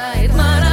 side. Mara.